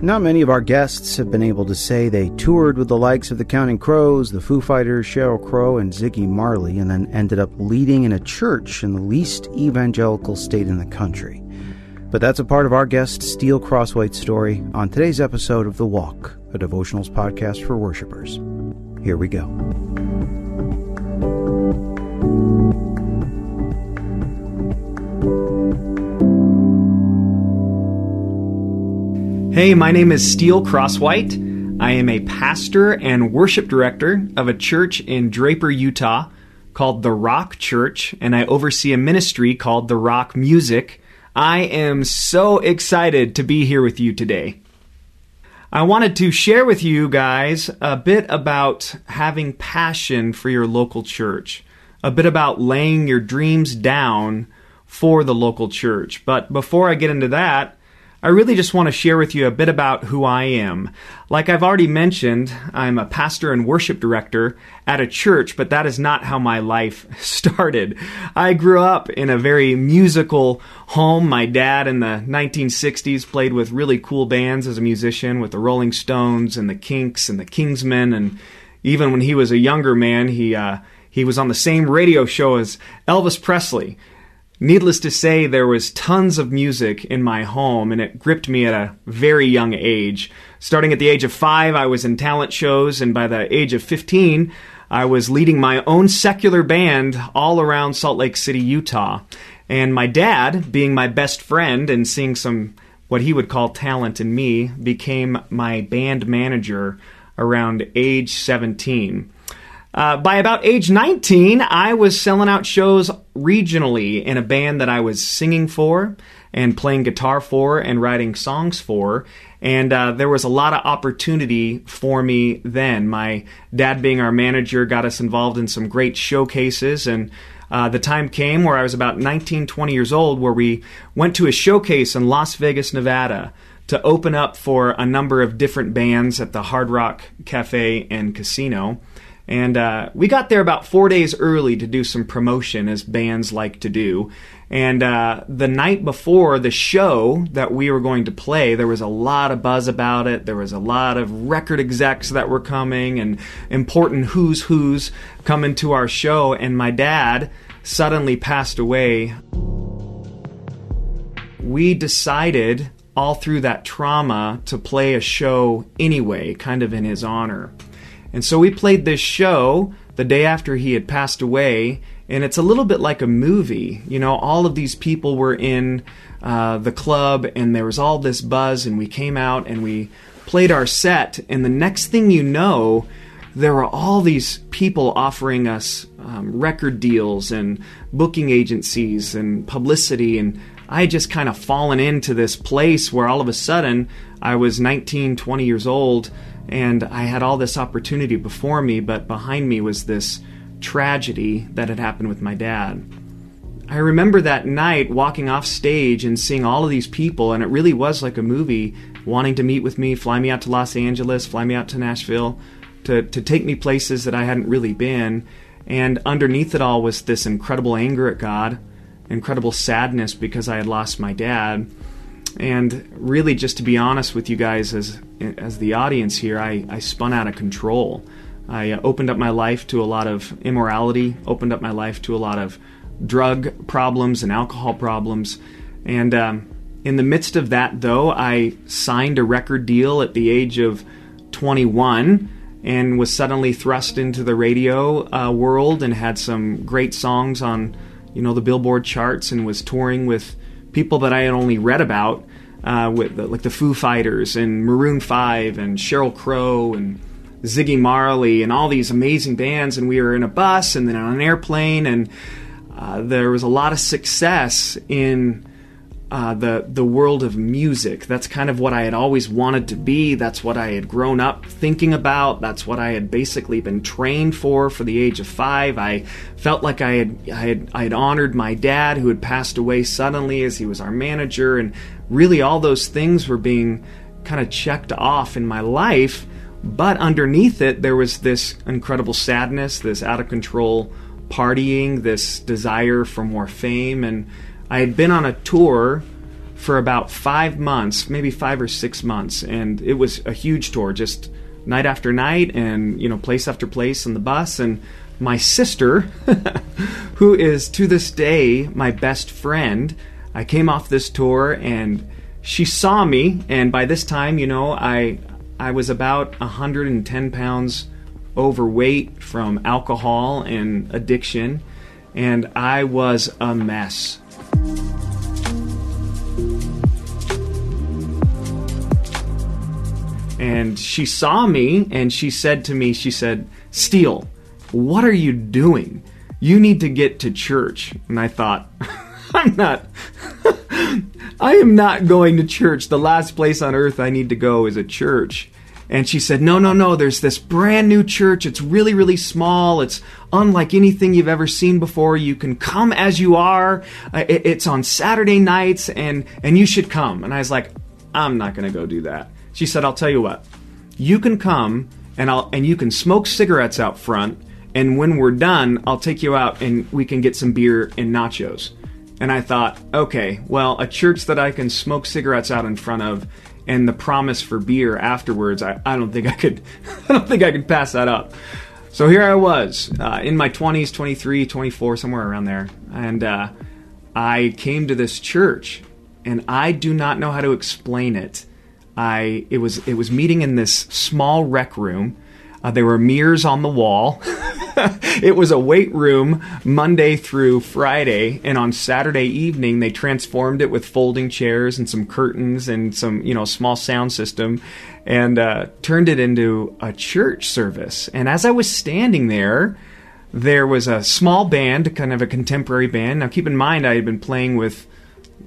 Not many of our guests have been able to say they toured with the likes of the Counting Crows, the Foo Fighters, Sheryl Crow, and Ziggy Marley, and then ended up leading in a church in the least evangelical state in the country. But that's a part of our guest Steele Croswhite's story on today's episode of The Walk, a devotionals podcast for worshipers. Here we go. Hey, my name is Steele Croswhite. I am a pastor and worship director of a church in Draper, Utah called The Rock Church, and I oversee a ministry called The Rock Music. I am so excited to be here with you today. I wanted to share with you guys a bit about having passion for your local church, a bit about laying your dreams down for the local church. But before I get into that, I really just want to share with you a bit about who I am. Like I've already mentioned, I'm a pastor and worship director at a church, but that is not how my life started. I grew up in a very musical home. My dad in the 1960s played with really cool bands as a musician with the Rolling Stones and the Kinks and the Kingsmen and even when he was a younger man, he uh, he was on the same radio show as Elvis Presley. Needless to say, there was tons of music in my home, and it gripped me at a very young age. Starting at the age of five, I was in talent shows, and by the age of 15, I was leading my own secular band all around Salt Lake City, Utah. And my dad, being my best friend and seeing some what he would call talent in me, became my band manager around age 17. Uh, by about age 19, I was selling out shows regionally in a band that I was singing for and playing guitar for and writing songs for. And uh, there was a lot of opportunity for me then. My dad, being our manager, got us involved in some great showcases. And uh, the time came where I was about 19, 20 years old, where we went to a showcase in Las Vegas, Nevada to open up for a number of different bands at the Hard Rock Cafe and Casino. And uh, we got there about four days early to do some promotion, as bands like to do. And uh, the night before the show that we were going to play, there was a lot of buzz about it. There was a lot of record execs that were coming and important who's who's coming to our show. And my dad suddenly passed away. We decided all through that trauma to play a show anyway, kind of in his honor. And so we played this show the day after he had passed away, and it's a little bit like a movie. You know, all of these people were in uh, the club, and there was all this buzz, and we came out and we played our set, and the next thing you know, there were all these people offering us um, record deals and booking agencies and publicity, and I had just kind of fallen into this place where all of a sudden I was 19, 20 years old and I had all this opportunity before me, but behind me was this tragedy that had happened with my dad. I remember that night walking off stage and seeing all of these people, and it really was like a movie wanting to meet with me, fly me out to Los Angeles, fly me out to Nashville, to, to take me places that I hadn't really been. And underneath it all was this incredible anger at God, incredible sadness because I had lost my dad. And really, just to be honest with you guys, as as the audience here, I, I spun out of control. I uh, opened up my life to a lot of immorality, opened up my life to a lot of drug problems and alcohol problems. And um, in the midst of that, though, I signed a record deal at the age of 21 and was suddenly thrust into the radio uh, world and had some great songs on, you know, the Billboard charts and was touring with people that I had only read about uh, with the, like the Foo Fighters and Maroon Five and Sheryl Crow and Ziggy Marley and all these amazing bands, and we were in a bus and then on an airplane, and uh, there was a lot of success in uh, the the world of music. That's kind of what I had always wanted to be. That's what I had grown up thinking about. That's what I had basically been trained for for the age of five. I felt like I had I had I had honored my dad who had passed away suddenly as he was our manager, and really all those things were being kind of checked off in my life. But underneath it, there was this incredible sadness, this out of control partying, this desire for more fame, and I had been on a tour for about five months, maybe five or six months, and it was a huge tour, just night after night, and you know, place after place on the bus. And my sister, who is to this day my best friend, I came off this tour and she saw me, and by this time, you know, I I was about 110 pounds overweight from alcohol and addiction, and I was a mess. And she saw me and she said to me, she said, Steele, what are you doing? You need to get to church. And I thought, I'm not. I am not going to church. The last place on earth I need to go is a church. And she said, No, no, no, there's this brand new church. It's really, really small. It's unlike anything you've ever seen before. You can come as you are. Uh, it's on Saturday nights, and, and you should come. And I was like, I'm not going to go do that. She said, I'll tell you what. You can come, and, I'll, and you can smoke cigarettes out front. And when we're done, I'll take you out and we can get some beer and nachos. And I thought, okay, well, a church that I can smoke cigarettes out in front of and the promise for beer afterwards, I, I don't think I could, I don't think I could pass that up. So here I was uh, in my 20s, 23, 24, somewhere around there, and uh, I came to this church, and I do not know how to explain it. I it was it was meeting in this small rec room. Uh, there were mirrors on the wall. it was a weight room Monday through Friday, and on Saturday evening they transformed it with folding chairs and some curtains and some you know small sound system, and uh, turned it into a church service. And as I was standing there, there was a small band, kind of a contemporary band. Now keep in mind I had been playing with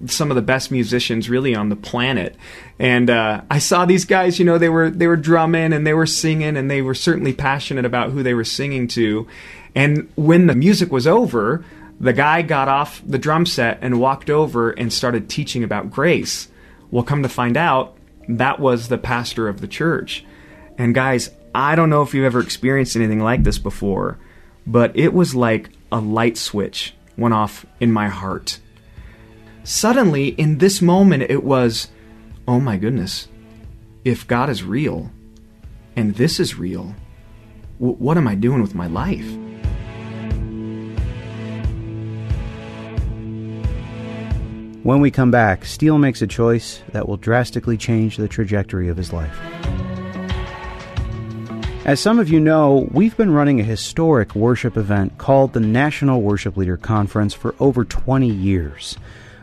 some of the best musicians really on the planet. And uh, I saw these guys, you know, they were they were drumming and they were singing and they were certainly passionate about who they were singing to. And when the music was over, the guy got off the drum set and walked over and started teaching about grace. Well, come to find out, that was the pastor of the church. And guys, I don't know if you've ever experienced anything like this before, but it was like a light switch went off in my heart Suddenly, in this moment, it was, oh my goodness, if God is real and this is real, w- what am I doing with my life? When we come back, Steele makes a choice that will drastically change the trajectory of his life. As some of you know, we've been running a historic worship event called the National Worship Leader Conference for over 20 years.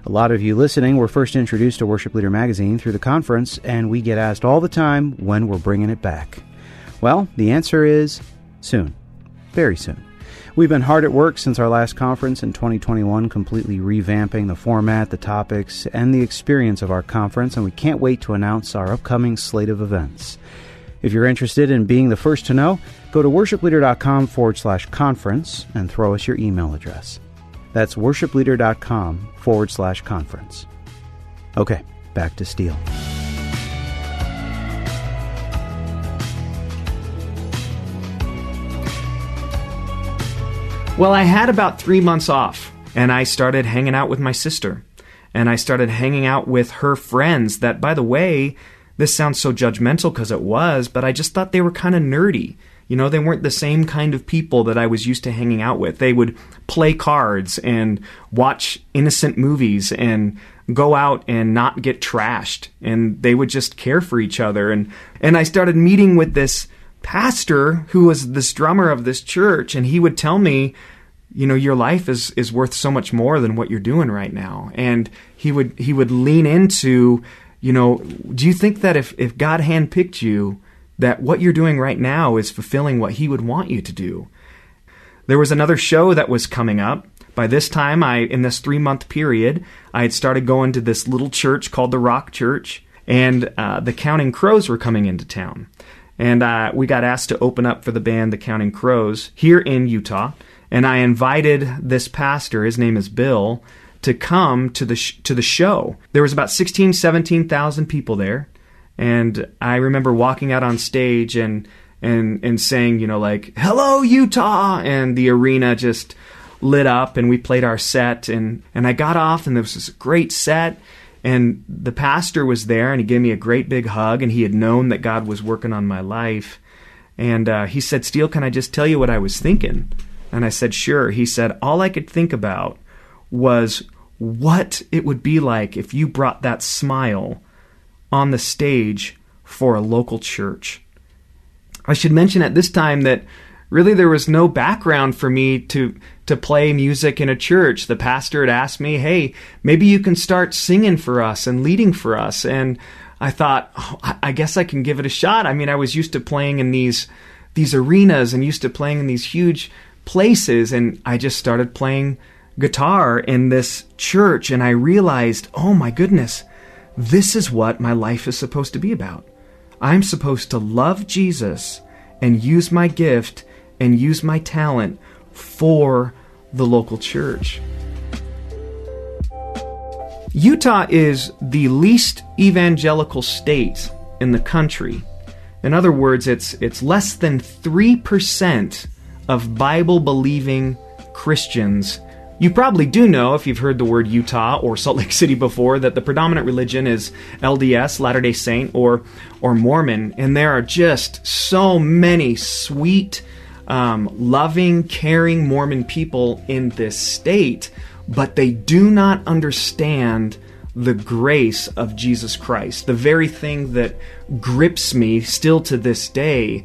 A lot of you listening were first introduced to Worship Leader Magazine through the conference, and we get asked all the time when we're bringing it back. Well, the answer is soon. Very soon. We've been hard at work since our last conference in 2021, completely revamping the format, the topics, and the experience of our conference, and we can't wait to announce our upcoming slate of events. If you're interested in being the first to know, go to worshipleader.com forward slash conference and throw us your email address. That's worshipleader.com forward slash conference. Okay, back to Steele. Well, I had about three months off, and I started hanging out with my sister. And I started hanging out with her friends that, by the way, this sounds so judgmental because it was, but I just thought they were kind of nerdy. You know, they weren't the same kind of people that I was used to hanging out with. They would play cards and watch innocent movies and go out and not get trashed. And they would just care for each other. And and I started meeting with this pastor who was this drummer of this church. And he would tell me you know your life is is worth so much more than what you're doing right now. And he would he would lean into you know do you think that if if God handpicked you that what you're doing right now is fulfilling what He would want you to do. There was another show that was coming up. By this time, I in this three month period, I had started going to this little church called the Rock Church, and uh, the Counting Crows were coming into town, and uh, we got asked to open up for the band the Counting Crows here in Utah. And I invited this pastor, his name is Bill, to come to the sh- to the show. There was about 16, 17,000 people there. And I remember walking out on stage and and and saying, you know, like "Hello Utah," and the arena just lit up, and we played our set, and and I got off, and there was this great set, And the pastor was there, and he gave me a great big hug, and he had known that God was working on my life. And uh, he said, Steele, can I just tell you what I was thinking? And I said, Sure. He said, All I could think about was what it would be like if you brought that smile on the stage for a local church. I should mention at this time that really there was no background for me to to play music in a church. The pastor had asked me, "Hey, maybe you can start singing for us and leading for us." And I thought, oh, I guess I can give it a shot. I mean, I was used to playing in these these arenas and used to playing in these huge places, and I just started playing guitar in this church, and I realized, oh my goodness, this is what my life is supposed to be about. I'm supposed to love Jesus and use my gift and use my talent for the local church. Utah is the least evangelical state in the country. In other words, it's it's less than 3% of Bible believing Christians you probably do know, if you've heard the word Utah or Salt Lake City before, that the predominant religion is LDS, Latter day Saint, or, or Mormon. And there are just so many sweet, um, loving, caring Mormon people in this state, but they do not understand the grace of Jesus Christ, the very thing that grips me still to this day.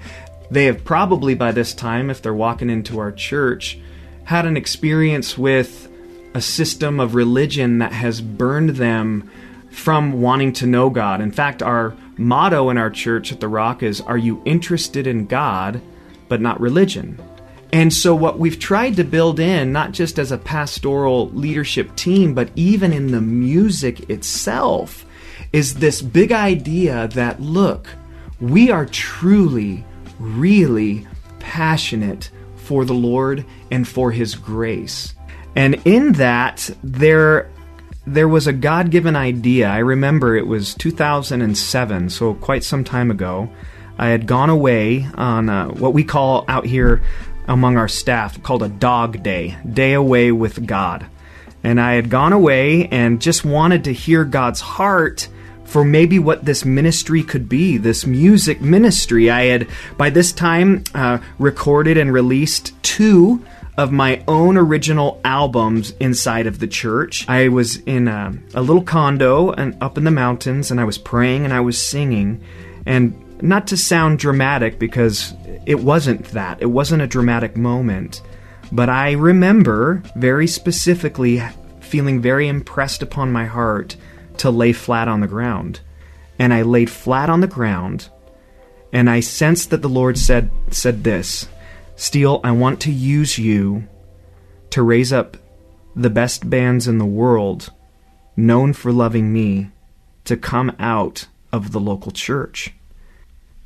They have probably by this time, if they're walking into our church, had an experience with a system of religion that has burned them from wanting to know God. In fact, our motto in our church at The Rock is Are you interested in God, but not religion? And so, what we've tried to build in, not just as a pastoral leadership team, but even in the music itself, is this big idea that look, we are truly, really passionate for the Lord and for His grace. And in that, there there was a God given idea. I remember it was 2007, so quite some time ago. I had gone away on uh, what we call out here among our staff called a dog day, day away with God. And I had gone away and just wanted to hear God's heart for maybe what this ministry could be, this music ministry. I had, by this time, uh, recorded and released two of my own original albums inside of the church. I was in a, a little condo and up in the mountains, and I was praying and I was singing. And not to sound dramatic, because it wasn't that, it wasn't a dramatic moment. But I remember very specifically feeling very impressed upon my heart to lay flat on the ground. And I laid flat on the ground, and I sensed that the Lord said said this, Steele, I want to use you to raise up the best bands in the world, known for loving me, to come out of the local church.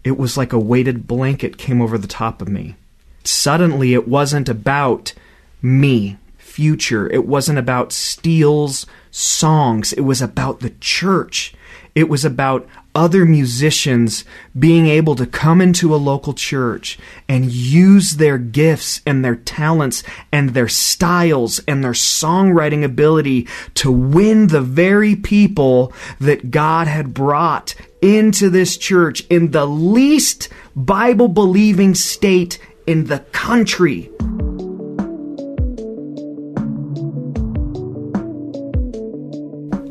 It was like a weighted blanket came over the top of me. Suddenly, it wasn't about me, future. It wasn't about Steele's songs. It was about the church. It was about other musicians being able to come into a local church and use their gifts and their talents and their styles and their songwriting ability to win the very people that God had brought into this church in the least Bible believing state in the country.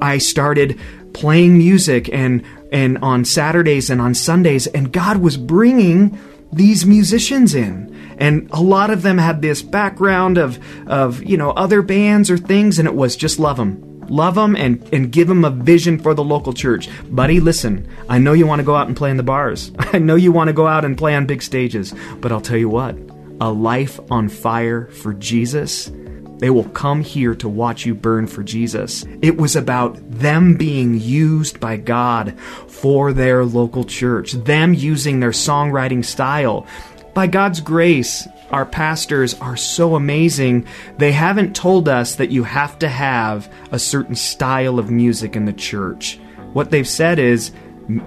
I started playing music and and on Saturdays and on Sundays and God was bringing these musicians in. And a lot of them had this background of of you know other bands or things and it was just love them love them and and give them a vision for the local church. Buddy listen i know you want to go out and play in the bars. I know you want to go out and play on big stages. But i'll tell you what a life on fire for jesus they will come here to watch you burn for Jesus. It was about them being used by God for their local church, them using their songwriting style. By God's grace, our pastors are so amazing. They haven't told us that you have to have a certain style of music in the church. What they've said is,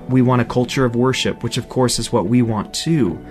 we want a culture of worship, which of course is what we want too.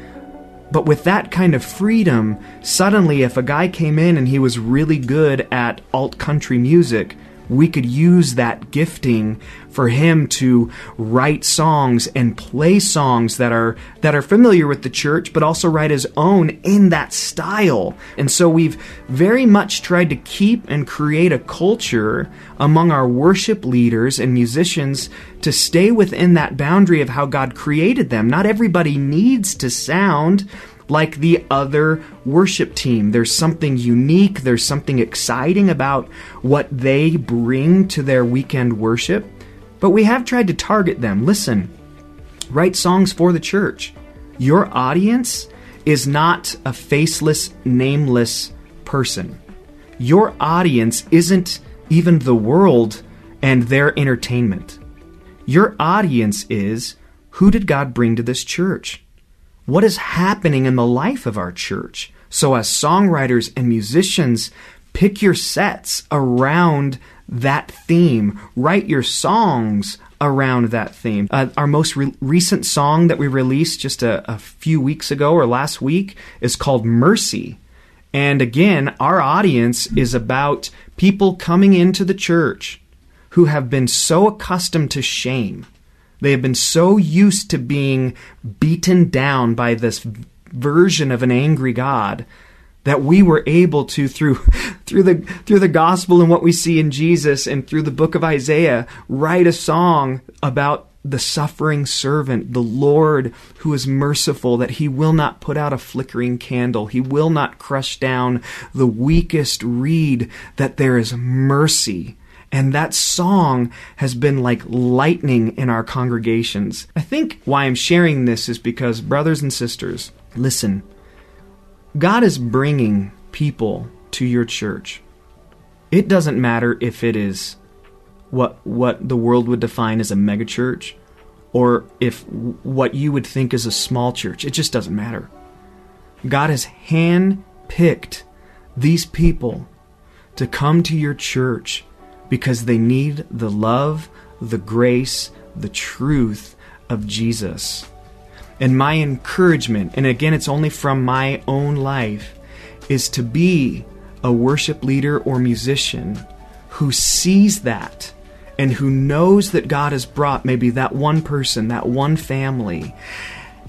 But with that kind of freedom, suddenly if a guy came in and he was really good at alt country music, we could use that gifting for him to write songs and play songs that are that are familiar with the church but also write his own in that style. And so we've very much tried to keep and create a culture among our worship leaders and musicians to stay within that boundary of how God created them. Not everybody needs to sound like the other worship team. There's something unique, there's something exciting about what they bring to their weekend worship. But we have tried to target them. Listen, write songs for the church. Your audience is not a faceless, nameless person. Your audience isn't even the world and their entertainment. Your audience is who did God bring to this church? What is happening in the life of our church. So, as songwriters and musicians, pick your sets around that theme, write your songs around that theme. Uh, our most re- recent song that we released just a, a few weeks ago or last week is called Mercy. And again, our audience is about people coming into the church who have been so accustomed to shame they have been so used to being beaten down by this version of an angry God that we were able to through through the through the gospel and what we see in Jesus and through the book of Isaiah write a song about the suffering servant, the Lord who is merciful, that he will not put out a flickering candle. He will not crush down the weakest reed, that there is mercy and that song has been like lightning in our congregations. I think why I'm sharing this is because, brothers and sisters, listen, God is bringing people to your church. It doesn't matter if it is what what the world would define as a megachurch or if what you would think is a small church. It just doesn't matter. God has hand-picked these people to come to your church because they need the love, the grace, the truth of Jesus. And my encouragement, and again, it's only from my own life, is to be a worship leader or musician who sees that and who knows that God has brought maybe that one person, that one family,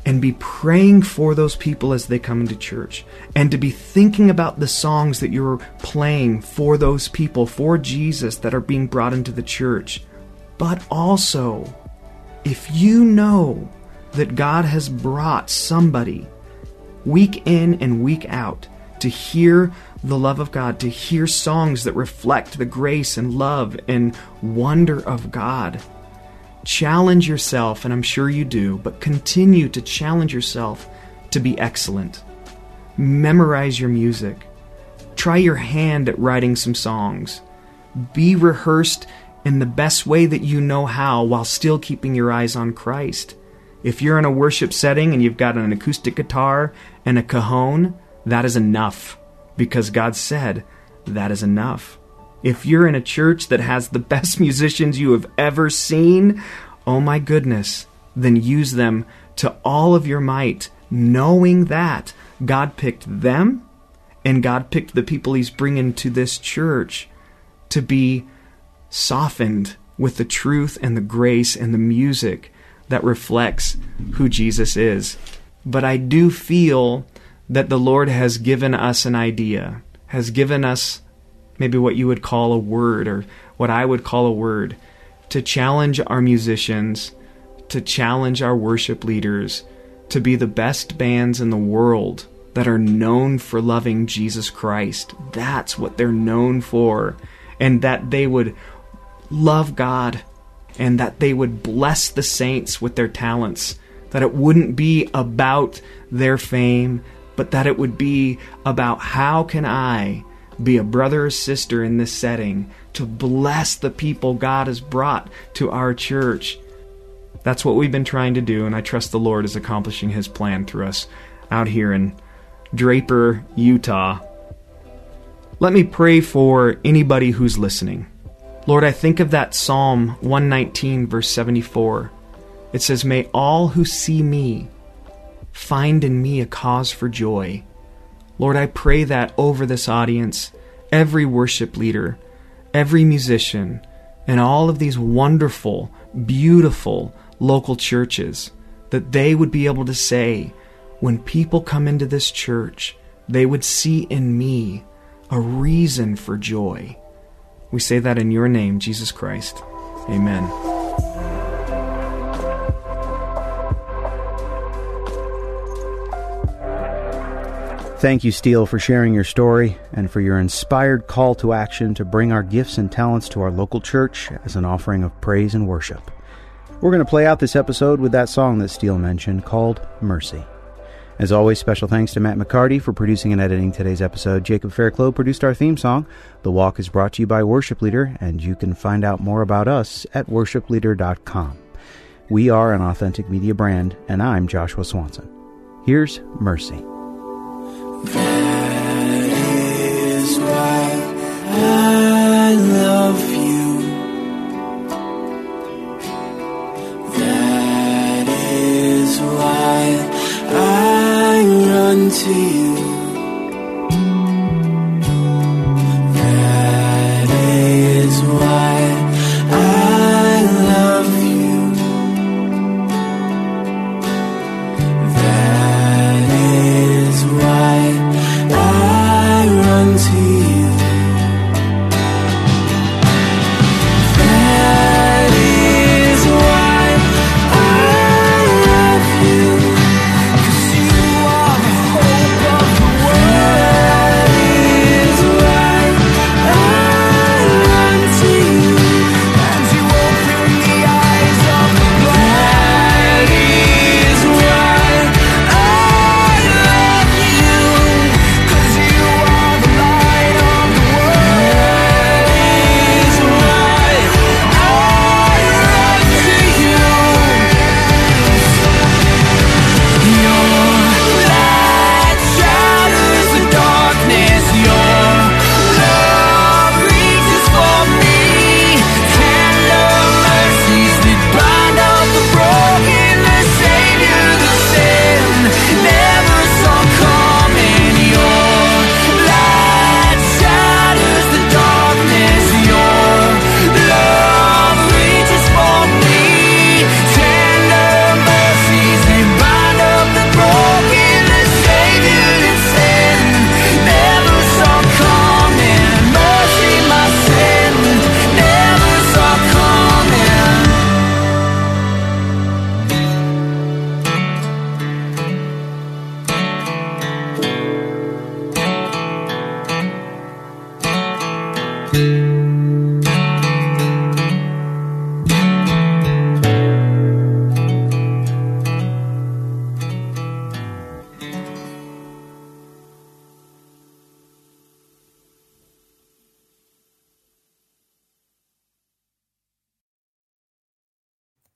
and be praying for those people as they come into church and to be thinking about the songs that you're playing for those people for Jesus that are being brought into the church. But also if you know that God has brought somebody week in and week out to hear the love of God, to hear songs that reflect the grace and love and wonder of God Challenge yourself, and I'm sure you do, but continue to challenge yourself to be excellent. Memorize your music. Try your hand at writing some songs. Be rehearsed in the best way that you know how while still keeping your eyes on Christ. If you're in a worship setting and you've got an acoustic guitar and a cajon, that is enough because God said that is enough. If you're in a church that has the best musicians you have ever seen, oh my goodness, then use them to all of your might, knowing that God picked them and God picked the people He's bringing to this church to be softened with the truth and the grace and the music that reflects who Jesus is. But I do feel that the Lord has given us an idea, has given us maybe what you would call a word or what I would call a word, to challenge our musicians, to challenge our worship leaders to be the best bands in the world that are known for loving Jesus Christ. That's what they're known for. And that they would love God and that they would bless the saints with their talents. That it wouldn't be about their fame, but that it would be about how can I be a brother or sister in this setting, to bless the people God has brought to our church. That's what we've been trying to do, and I trust the Lord is accomplishing His plan through us out here in Draper, Utah. Let me pray for anybody who's listening. Lord, I think of that Psalm 119, verse 74. It says, May all who see me find in me a cause for joy. Lord, I pray that over this audience, every worship leader, every musician, and all of these wonderful, beautiful local churches, that they would be able to say, when people come into this church, they would see in me a reason for joy. We say that in your name, Jesus Christ. Amen. Thank you, Steele, for sharing your story and for your inspired call to action to bring our gifts and talents to our local church as an offering of praise and worship. We're going to play out this episode with that song that Steele mentioned called Mercy. As always, special thanks to Matt McCartie for producing and editing today's episode. Jacob Fairclough produced our theme song. The Walk is brought to you by Worship Leader, and you can find out more about us at worshipleader.com. We are an authentic media brand, and I'm Joshua Swanson. Here's Mercy. That